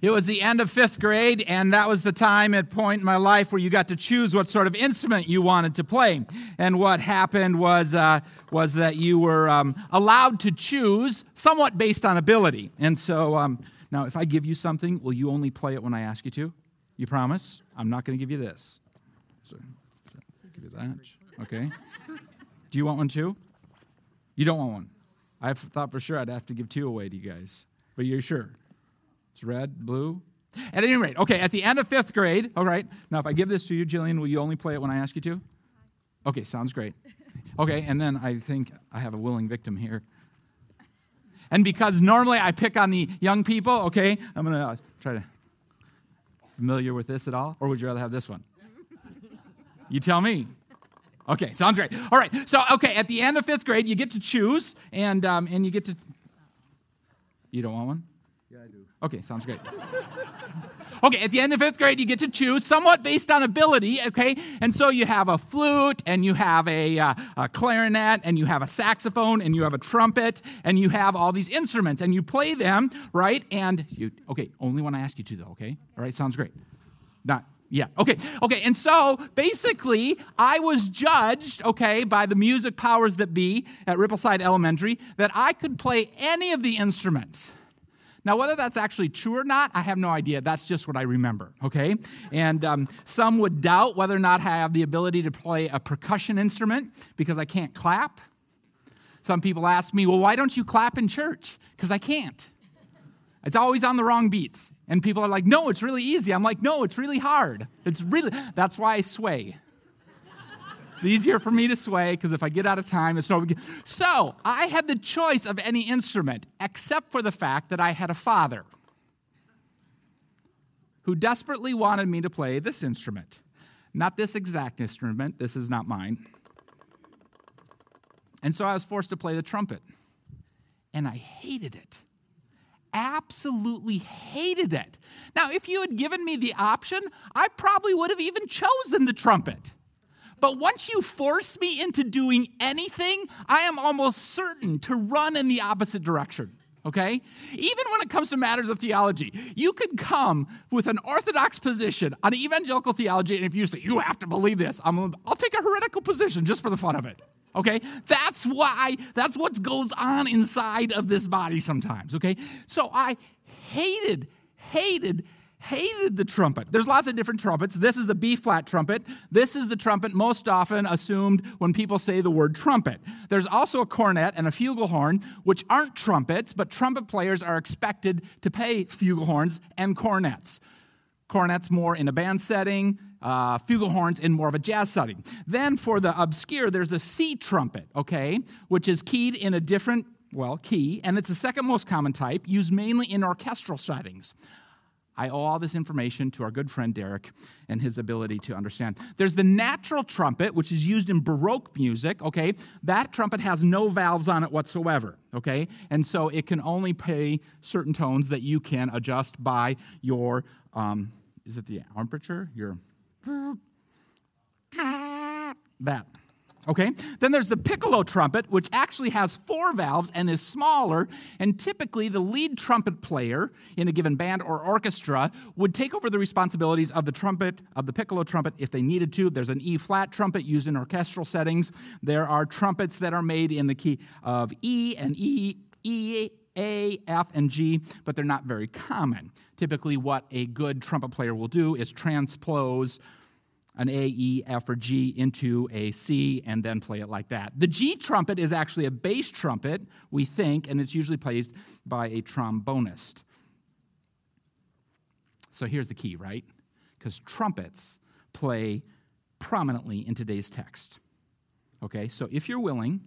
It was the end of fifth grade, and that was the time at point in my life where you got to choose what sort of instrument you wanted to play. And what happened was, uh, was that you were um, allowed to choose somewhat based on ability. And so um, now, if I give you something, will you only play it when I ask you to? You promise? I'm not going to give you this. So, so give you that. Okay. Do you want one too? You don't want one. I thought for sure I'd have to give two away to you guys, but you're sure? It's red, blue. At any rate, okay, at the end of fifth grade, all right, now if I give this to you, Jillian, will you only play it when I ask you to? Okay, sounds great. Okay, and then I think I have a willing victim here. And because normally I pick on the young people, okay, I'm going to uh, try to. Familiar with this at all? Or would you rather have this one? You tell me. Okay, sounds great. All right, so, okay, at the end of fifth grade, you get to choose, and, um, and you get to. You don't want one? Yeah, I do. Okay, sounds great. Okay, at the end of fifth grade, you get to choose somewhat based on ability, okay? And so you have a flute, and you have a, uh, a, clarinet, and you have a saxophone, and you have a trumpet, and you have all these instruments, and you play them, right? And you, okay, only when I ask you to, though, okay? All right, sounds great. Not, yeah, okay, okay. And so basically, I was judged, okay, by the music powers that be at Rippleside Elementary that I could play any of the instruments. Now, whether that's actually true or not, I have no idea. That's just what I remember, okay? And um, some would doubt whether or not I have the ability to play a percussion instrument because I can't clap. Some people ask me, well, why don't you clap in church? Because I can't. It's always on the wrong beats. And people are like, no, it's really easy. I'm like, no, it's really hard. It's really, that's why I sway. It's easier for me to sway because if I get out of time, it's no big So I had the choice of any instrument except for the fact that I had a father who desperately wanted me to play this instrument. Not this exact instrument, this is not mine. And so I was forced to play the trumpet. And I hated it. Absolutely hated it. Now, if you had given me the option, I probably would have even chosen the trumpet. But once you force me into doing anything, I am almost certain to run in the opposite direction. Okay? Even when it comes to matters of theology, you could come with an orthodox position on evangelical theology, and if you say, you have to believe this, i will take a heretical position just for the fun of it. Okay? That's why, that's what goes on inside of this body sometimes. Okay? So I hated, hated, hated the trumpet. There's lots of different trumpets. This is a B flat trumpet. This is the trumpet most often assumed when people say the word trumpet. There's also a cornet and a flugelhorn, which aren't trumpets, but trumpet players are expected to play flugelhorns and cornets. Cornets more in a band setting, uh, flugelhorns in more of a jazz setting. Then for the obscure, there's a C trumpet, okay, which is keyed in a different well, key, and it's the second most common type, used mainly in orchestral settings. I owe all this information to our good friend Derek and his ability to understand. There's the natural trumpet, which is used in Baroque music, okay? That trumpet has no valves on it whatsoever, okay? And so it can only play certain tones that you can adjust by your, um, is it the aperture? Your, that. Okay? Then there's the piccolo trumpet, which actually has four valves and is smaller. And typically, the lead trumpet player in a given band or orchestra would take over the responsibilities of the trumpet, of the piccolo trumpet, if they needed to. There's an E flat trumpet used in orchestral settings. There are trumpets that are made in the key of E and E, E, A, F, and G, but they're not very common. Typically, what a good trumpet player will do is transpose an A, E, F, or G into a C and then play it like that. The G trumpet is actually a bass trumpet, we think, and it's usually played by a trombonist. So here's the key, right? Because trumpets play prominently in today's text. Okay, so if you're willing,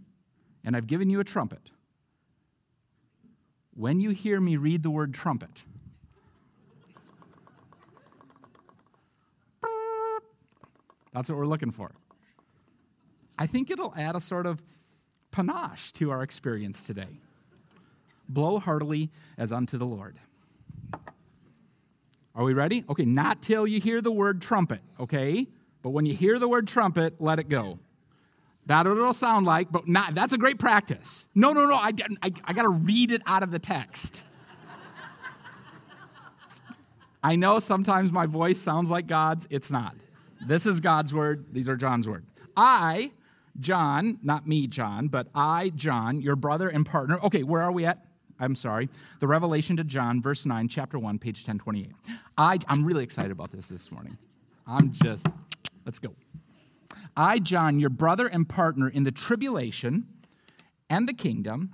and I've given you a trumpet, when you hear me read the word trumpet, That's what we're looking for. I think it'll add a sort of panache to our experience today. Blow heartily as unto the Lord. Are we ready? Okay, not till you hear the word trumpet, okay? But when you hear the word trumpet, let it go. That's what it'll sound like, but not, that's a great practice. No, no, no, I, I, I got to read it out of the text. I know sometimes my voice sounds like God's. It's not. This is God's word. These are John's word. I, John, not me, John, but I, John, your brother and partner. Okay, where are we at? I'm sorry. The Revelation to John, verse 9, chapter 1, page 1028. I, I'm really excited about this this morning. I'm just, let's go. I, John, your brother and partner in the tribulation and the kingdom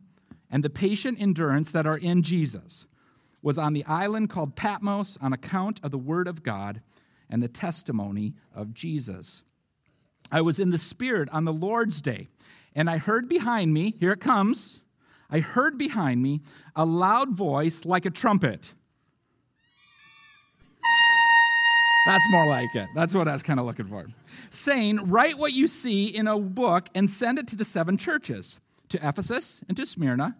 and the patient endurance that are in Jesus, was on the island called Patmos on account of the word of God and the testimony of Jesus. I was in the Spirit on the Lord's day, and I heard behind me, here it comes, I heard behind me a loud voice like a trumpet. That's more like it. That's what I was kind of looking for. Saying, Write what you see in a book and send it to the seven churches to Ephesus and to Smyrna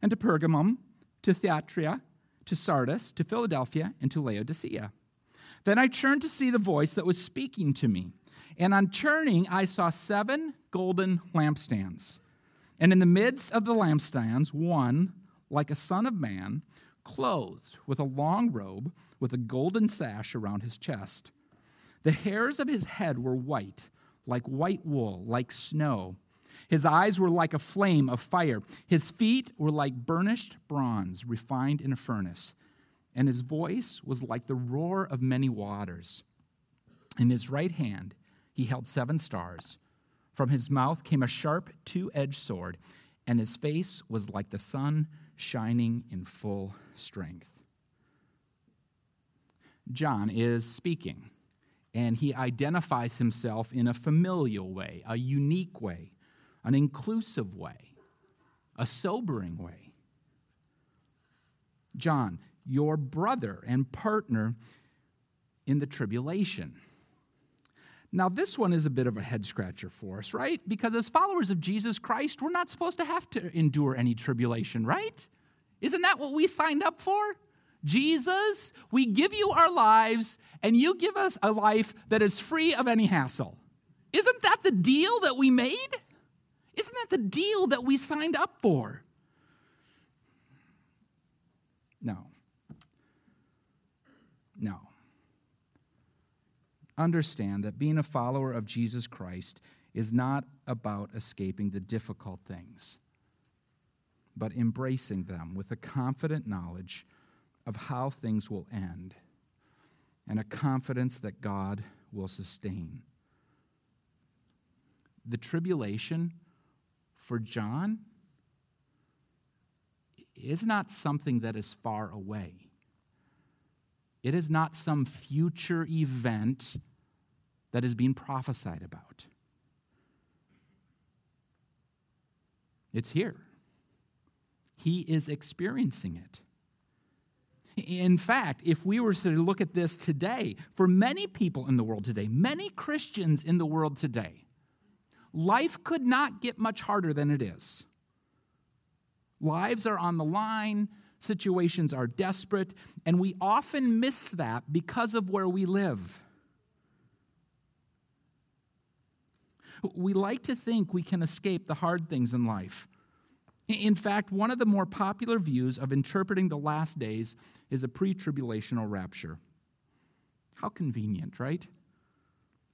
and to Pergamum, to Thyatira, to Sardis, to Philadelphia, and to Laodicea. Then I turned to see the voice that was speaking to me. And on turning, I saw seven golden lampstands. And in the midst of the lampstands, one, like a son of man, clothed with a long robe, with a golden sash around his chest. The hairs of his head were white, like white wool, like snow. His eyes were like a flame of fire. His feet were like burnished bronze refined in a furnace. And his voice was like the roar of many waters. In his right hand, he held seven stars. From his mouth came a sharp two edged sword, and his face was like the sun shining in full strength. John is speaking, and he identifies himself in a familial way, a unique way, an inclusive way, a sobering way. John, your brother and partner in the tribulation. Now, this one is a bit of a head scratcher for us, right? Because as followers of Jesus Christ, we're not supposed to have to endure any tribulation, right? Isn't that what we signed up for? Jesus, we give you our lives, and you give us a life that is free of any hassle. Isn't that the deal that we made? Isn't that the deal that we signed up for? No. Understand that being a follower of Jesus Christ is not about escaping the difficult things, but embracing them with a confident knowledge of how things will end and a confidence that God will sustain. The tribulation for John is not something that is far away. It is not some future event that is being prophesied about. It's here. He is experiencing it. In fact, if we were to look at this today, for many people in the world today, many Christians in the world today, life could not get much harder than it is. Lives are on the line, situations are desperate, and we often miss that because of where we live. We like to think we can escape the hard things in life. In fact, one of the more popular views of interpreting the last days is a pre tribulational rapture. How convenient, right?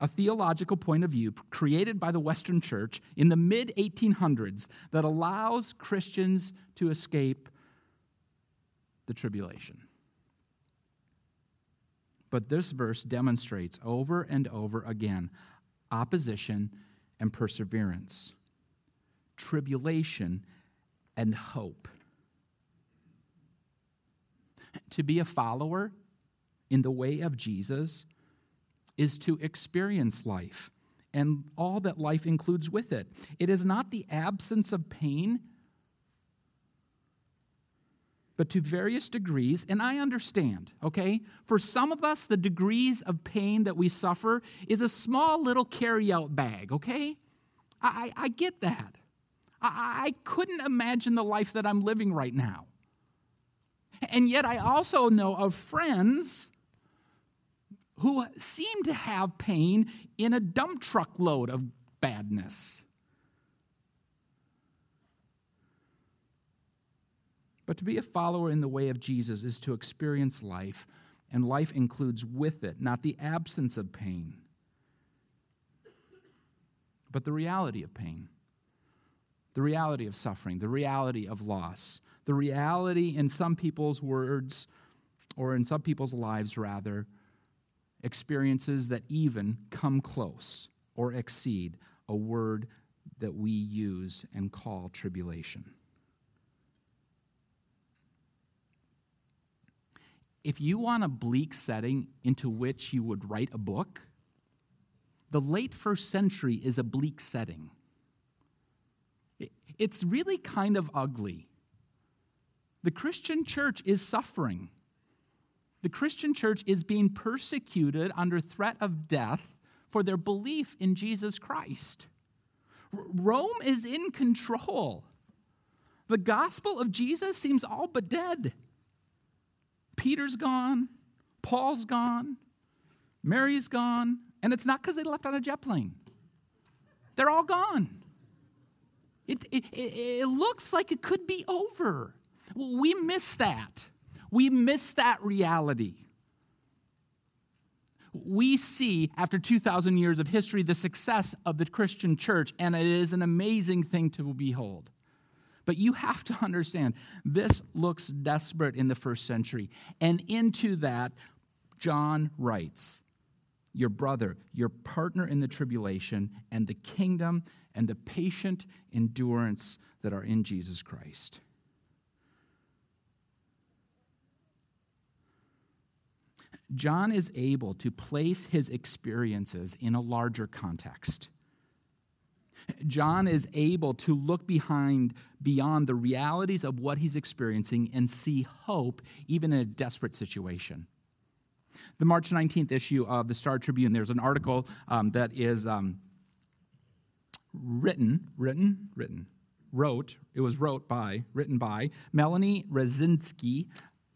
A theological point of view created by the Western Church in the mid 1800s that allows Christians to escape the tribulation. But this verse demonstrates over and over again opposition and perseverance, tribulation and hope. To be a follower in the way of Jesus is to experience life and all that life includes with it. It is not the absence of pain, but to various degrees, and I understand, okay? For some of us, the degrees of pain that we suffer is a small little carry out bag, okay? I, I, I get that. I, I couldn't imagine the life that I'm living right now. And yet, I also know of friends who seem to have pain in a dump truck load of badness. But to be a follower in the way of Jesus is to experience life and life includes with it not the absence of pain, but the reality of pain, the reality of suffering, the reality of loss, the reality, in some people's words, or in some people's lives rather, experiences that even come close or exceed a word that we use and call tribulation. If you want a bleak setting into which you would write a book, the late first century is a bleak setting. It's really kind of ugly. The Christian church is suffering. The Christian church is being persecuted under threat of death for their belief in Jesus Christ. Rome is in control. The gospel of Jesus seems all but dead. Peter's gone, Paul's gone, Mary's gone, and it's not because they left on a jet plane. They're all gone. It, it, it, looks like it could be over. We miss that. We miss that reality. We see, after 2,000 years of history, the success of the Christian church, and it is an amazing thing to behold. But you have to understand, this looks desperate in the first century. And into that, John writes, Your brother, your partner in the tribulation, and the kingdom and the patient endurance that are in Jesus Christ. John is able to place his experiences in a larger context. John is able to look behind beyond the realities of what he's experiencing and see hope even in a desperate situation. The March 19th issue of the Star Tribune, there's an article um, that is um, written, written, written, wrote, it was wrote by, written by Melanie Razinski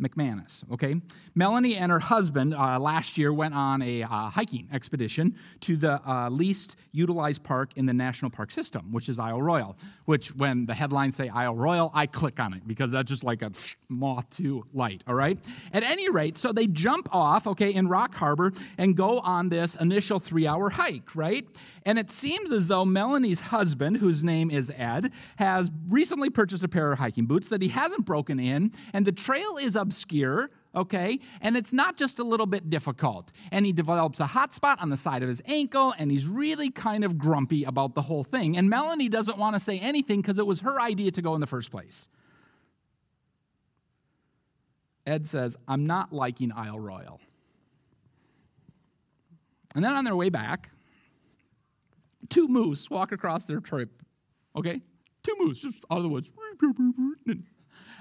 McManus. Okay, Melanie and her husband uh, last year went on a uh, hiking expedition to the uh, least utilized park in the national park system, which is Isle Royale. Which, when the headlines say Isle Royale, I click on it because that's just like a moth to light. All right. At any rate, so they jump off, okay, in Rock Harbor and go on this initial three-hour hike, right? And it seems as though Melanie's husband, whose name is Ed, has recently purchased a pair of hiking boots that he hasn't broken in, and the trail is obscure, okay? And it's not just a little bit difficult. And he develops a hot spot on the side of his ankle, and he's really kind of grumpy about the whole thing. And Melanie doesn't want to say anything because it was her idea to go in the first place. Ed says, I'm not liking Isle Royale. And then on their way back, two moose walk across their trip. Okay? Two moose just out of the woods.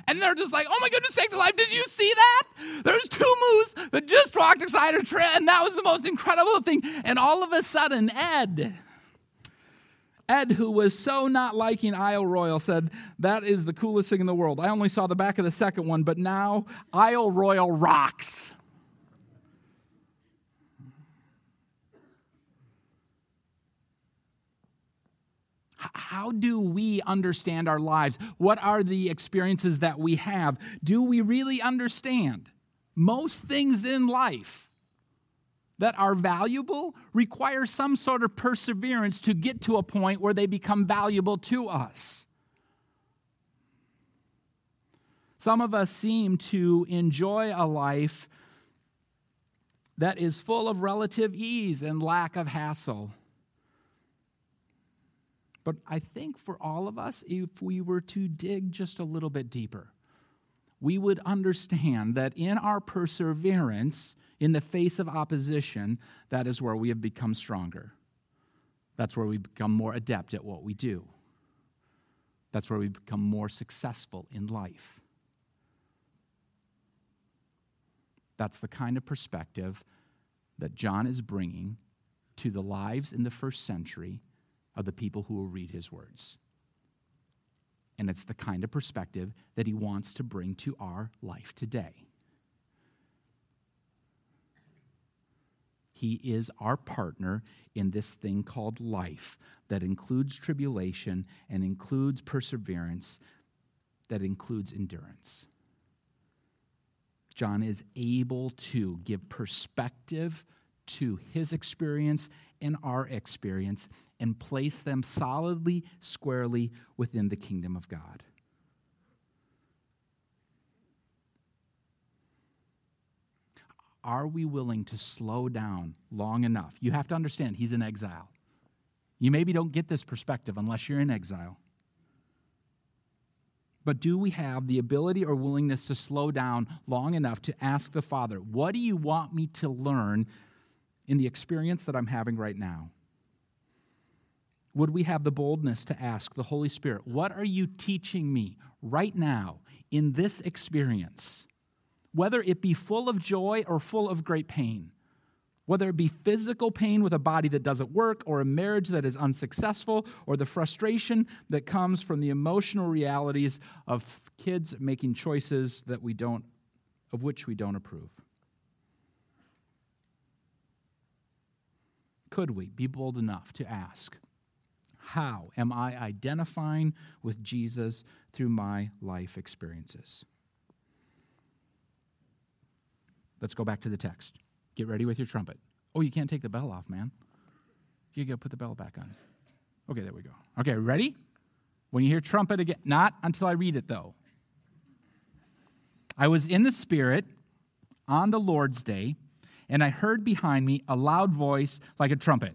And they're just like, oh my goodness sakes alive, did you see that? There's two moose that just walked beside a tree, and that was the most incredible thing. And all of a sudden, Ed, Ed, who was so not liking Isle Royale, said, That is the coolest thing in the world. I only saw the back of the second one, but now Isle Royale rocks. How do we understand our lives? What are the experiences that we have? Do we really understand? Most things in life that are valuable require some sort of perseverance to get to a point where they become valuable to us. Some of us seem to enjoy a life that is full of relative ease and lack of hassle. But I think for all of us, if we were to dig just a little bit deeper, we would understand that in our perseverance, in the face of opposition, that is where we have become stronger. That's where we become more adept at what we do. That's where we become more successful in life. That's the kind of perspective that John is bringing to the lives in the first century the people who will read his words. And it's the kind of perspective that he wants to bring to our life today. He is our partner in this thing called life that includes tribulation and includes perseverance, that includes endurance. John is able to give perspective to his experience and our experience and place them solidly, squarely within the kingdom of God. Are we willing to slow down long enough? You have to understand, he's in exile. You maybe don't get this perspective unless you're in exile. But do we have the ability or willingness to slow down long enough to ask the Father, What do you want me to learn in the experience that I'm having right now? Would we have the boldness to ask the Holy Spirit, What are you teaching me right now in this experience? Whether it be full of joy or full of great pain whether it be physical pain with a body that doesn't work, or a marriage that is unsuccessful, or the frustration that comes from the emotional realities of kids making choices that we don't, of which we don't approve. Could we be bold enough to ask, How am I identifying with Jesus through my life experiences? Let's go back to the text. Get ready with your trumpet. Oh, you can't take the bell off, man. You gotta put the bell back on. Okay, there we go. Okay, ready? When you hear trumpet again, not until I read it though. I was in the Spirit on the Lord's day, and I heard behind me a loud voice like a trumpet.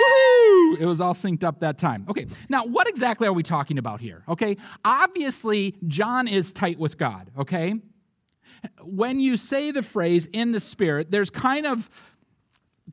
Woo-hoo! It was all synced up that time. Okay, now what exactly are we talking about here? Okay, obviously, John is tight with God, okay? when you say the phrase in the Spirit, there's kind of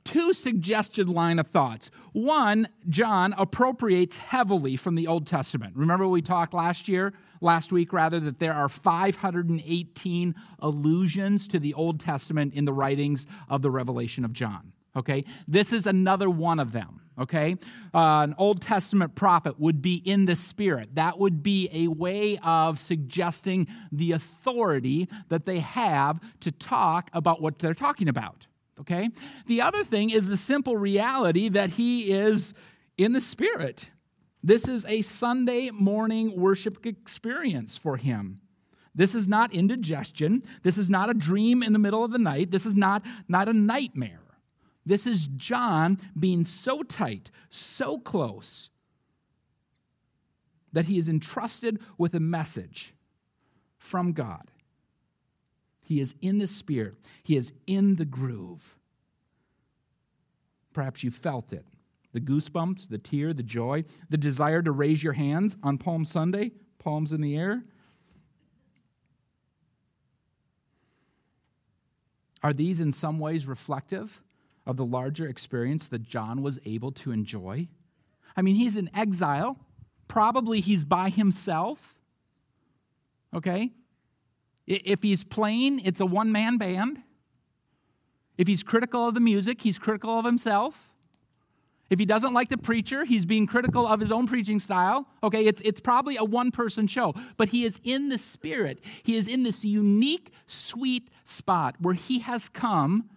two suggested line of thoughts. One, John appropriates heavily from the Old Testament. Remember we talked last year, last week rather, that there are 518 allusions to the Old Testament in the writings of the Revelation of John. Okay? This is another one of them okay? Uh, an Old Testament prophet would be in the Spirit. That would be a way of suggesting the authority that they have to talk about what they're talking about, okay? The other thing is the simple reality that he is in the Spirit. This is a Sunday morning worship experience for him. This is not indigestion. This is not a dream in the middle of the night. This is not, not a nightmare. This is John being so tight, so close, that he is entrusted with a message from God. He is in the Spirit, he is in the groove. Perhaps you felt it the goosebumps, the tear, the joy, the desire to raise your hands on Palm Sunday, palms in the air. Are these in some ways reflective of the larger experience that John was able to enjoy? I mean, he's in exile. Probably he's by himself. Okay? If he's playing, it's a one man band. If he's critical of the music, he's critical of himself. If he doesn't like the preacher, he's being critical of his own preaching style. Okay, it's, it's probably a one person show, but he is in the spirit. He is in this unique, sweet spot where he has come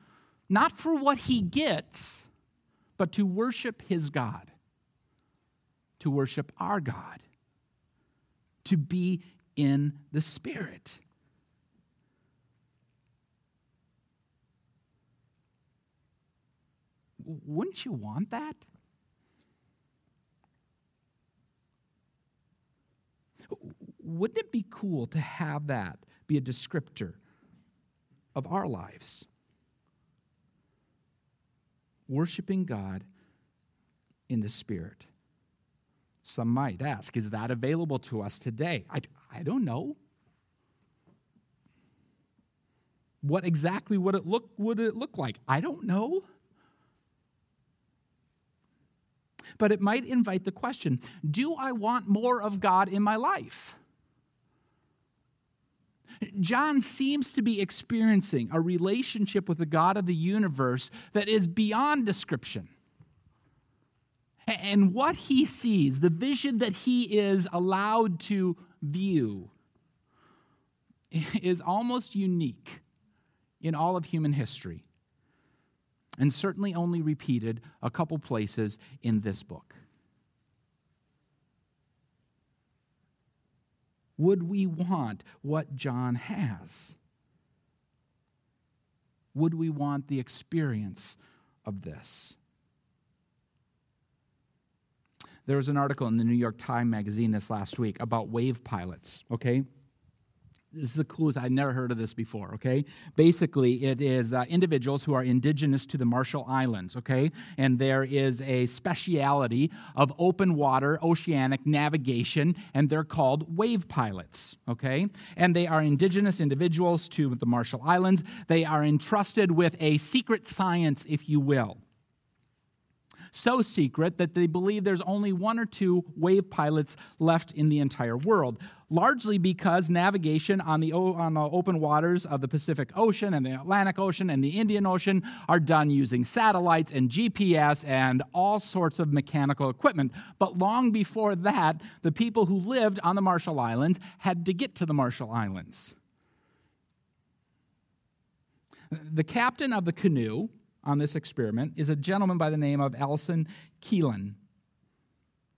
not for what he gets, but to worship his God, to worship our God, to be in the Spirit. Wouldn't you want that? Wouldn't it be cool to have that be a descriptor of our lives? worshiping God in the Spirit. Some might ask, is that available to us today? I, I don't know. What exactly would it look would it look like? I don't know. But it might invite the question, do I want more of God in my life? John seems to be experiencing a relationship with the God of the universe that is beyond description. And what he sees, the vision that he is allowed to view, is almost unique in all of human history, and certainly only repeated a couple places in this book. Would we want what John has? Would we want the experience of this? There was an article in the New York Times Magazine this last week about wave pilots, okay? This is the coolest. I've never heard of this before, okay? Basically, it is uh, individuals who are indigenous to the Marshall Islands, okay? And there is a speciality of open water oceanic navigation, and they're called wave pilots, okay? And they are indigenous individuals to the Marshall Islands. They are entrusted with a secret science, if you will so secret that they believe there's only one or two wave pilots left in the entire world, largely because navigation on the, on the open waters of the Pacific Ocean and the Atlantic Ocean and the Indian Ocean are done using satellites and GPS and all sorts of mechanical equipment. But long before that, the people who lived on the Marshall Islands had to get to the Marshall Islands. The captain of the canoe on this experiment is a gentleman by the name of Alson Kelen,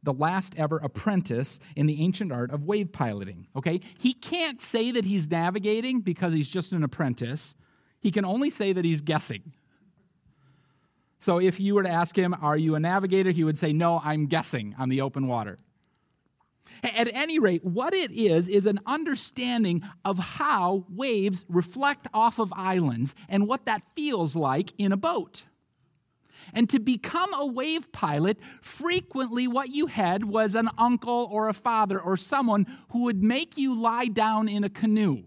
the last ever apprentice in the ancient art of wave piloting. Okay? He can't say that he's navigating because he's just an apprentice. He can only say that he's guessing. So if you were to ask him, Are you a navigator? he would say, No, I'm guessing on the open water. At any rate, what it is, is an understanding of how waves reflect off of islands and what that feels like in a boat. And to become a wave pilot, frequently what you had was an uncle or a father or someone who would make you lie down in a canoe,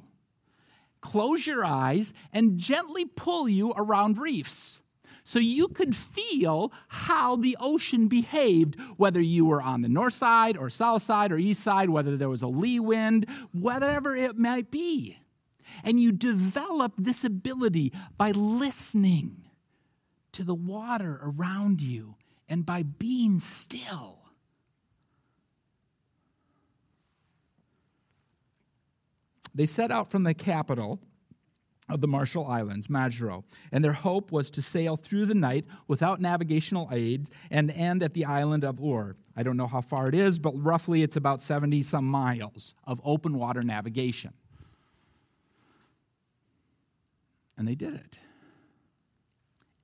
close your eyes, and gently pull you around reefs so you could feel how the ocean behaved, whether you were on the north side or south side or east side, whether there was a lee wind, whatever it might be. And you develop this ability by listening to the water around you and by being still. They set out from the capital of the Marshall Islands, Majuro, and their hope was to sail through the night without navigational aid and end at the island of Aur. I don't know how far it is, but roughly it's about 70 some miles of open water navigation. And they did it.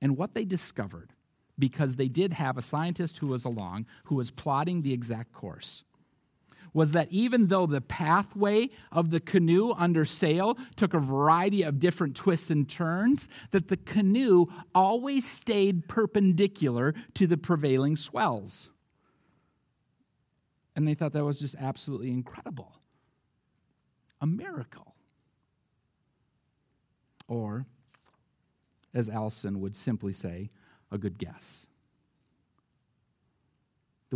And what they discovered, because they did have a scientist who was along who was plotting the exact course, was that even though the pathway of the canoe under sail took a variety of different twists and turns, that the canoe always stayed perpendicular to the prevailing swells. And they thought that was just absolutely incredible. A miracle. Or, as Alson would simply say, a good guess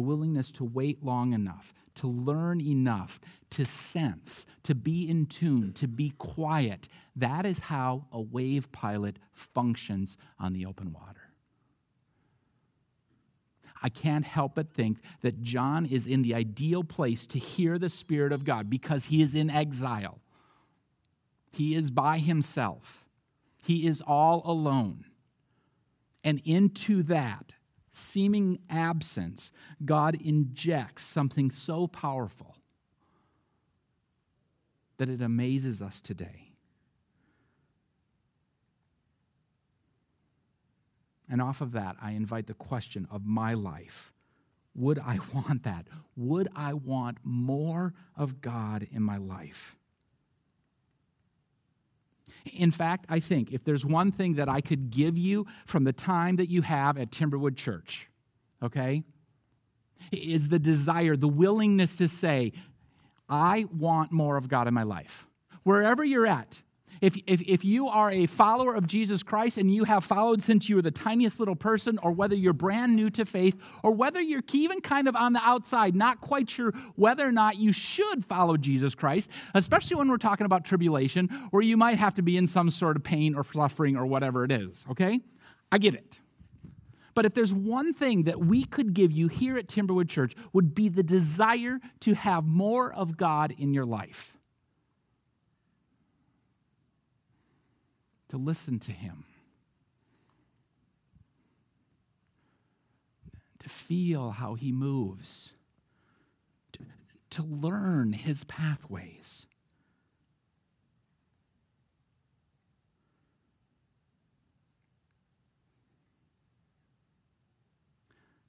the willingness to wait long enough, to learn enough, to sense, to be in tune, to be quiet. That is how a wave pilot functions on the open water. I can't help but think that John is in the ideal place to hear the Spirit of God because he is in exile. He is by himself, he is all alone. And into that, seeming absence, God injects something so powerful that it amazes us today. And off of that, I invite the question of my life Would I want that? Would I want more of God in my life? In fact, I think if there's one thing that I could give you from the time that you have at Timberwood Church, okay, is the desire, the willingness to say, I want more of God in my life. Wherever you're at, if, if, if you are a follower of Jesus Christ and you have followed since you were the tiniest little person, or whether you're brand new to faith, or whether you're even kind of on the outside, not quite sure whether or not you should follow Jesus Christ, especially when we're talking about tribulation, where you might have to be in some sort of pain or suffering or whatever it is, okay? I get it. But if there's one thing that we could give you here at Timberwood Church, would be the desire to have more of God in your life. To listen to Him, to feel how He moves, to, to learn his pathways.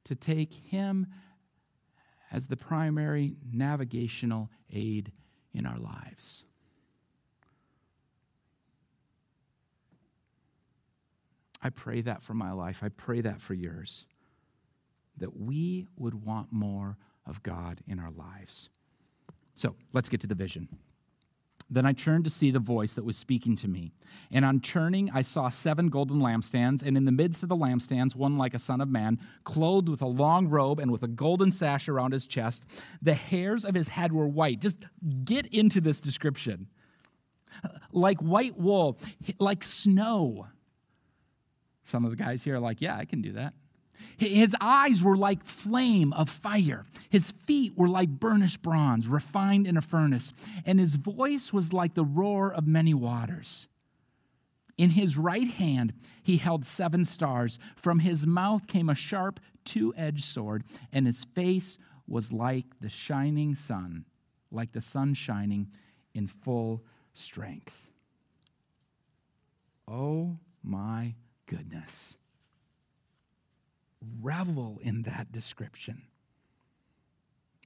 To take him as the primary navigational aid in our lives. I pray that for my life. I pray that for yours. That we would want more of God in our lives. So let's get to the vision. Then I turned to see the voice that was speaking to me. And on turning, I saw seven golden lampstands, and in the midst of the lampstands, one like a son of man, clothed with a long robe and with a golden sash around his chest. The hairs of his head were white. Just get into this description. Like white wool, like snow. Some of the guys here are like, yeah, I can do that. His eyes were like flame of fire. His feet were like burnished bronze, refined in a furnace. And his voice was like the roar of many waters. In his right hand, he held seven stars. From his mouth came a sharp, two edged sword, and his face was like the shining sun, like the sun shining in full strength. Oh my goodness revel in that description.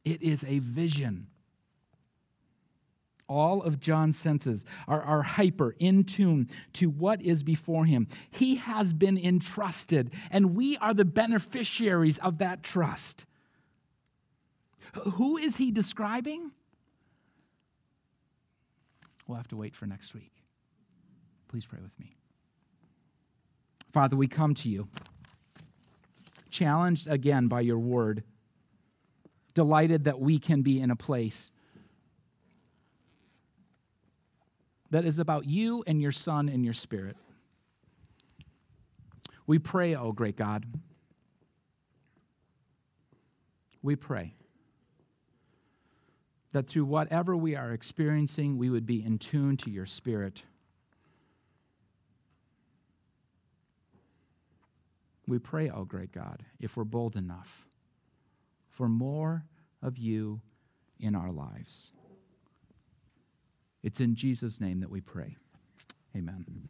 It is a vision. All of John's senses are, are hyper in tune to what is before him. He has been entrusted, and we are the beneficiaries of that trust. Who is he describing? We'll have to wait for next week. Please pray with me. Father, we come to you challenged again by your word, delighted that we can be in a place that is about you and your Son and your Spirit. We pray, oh great God. We pray that through whatever we are experiencing, we would be in tune to your Spirit We pray, oh great God, if we're bold enough, for more of you in our lives. It's in Jesus' name that we pray. Amen.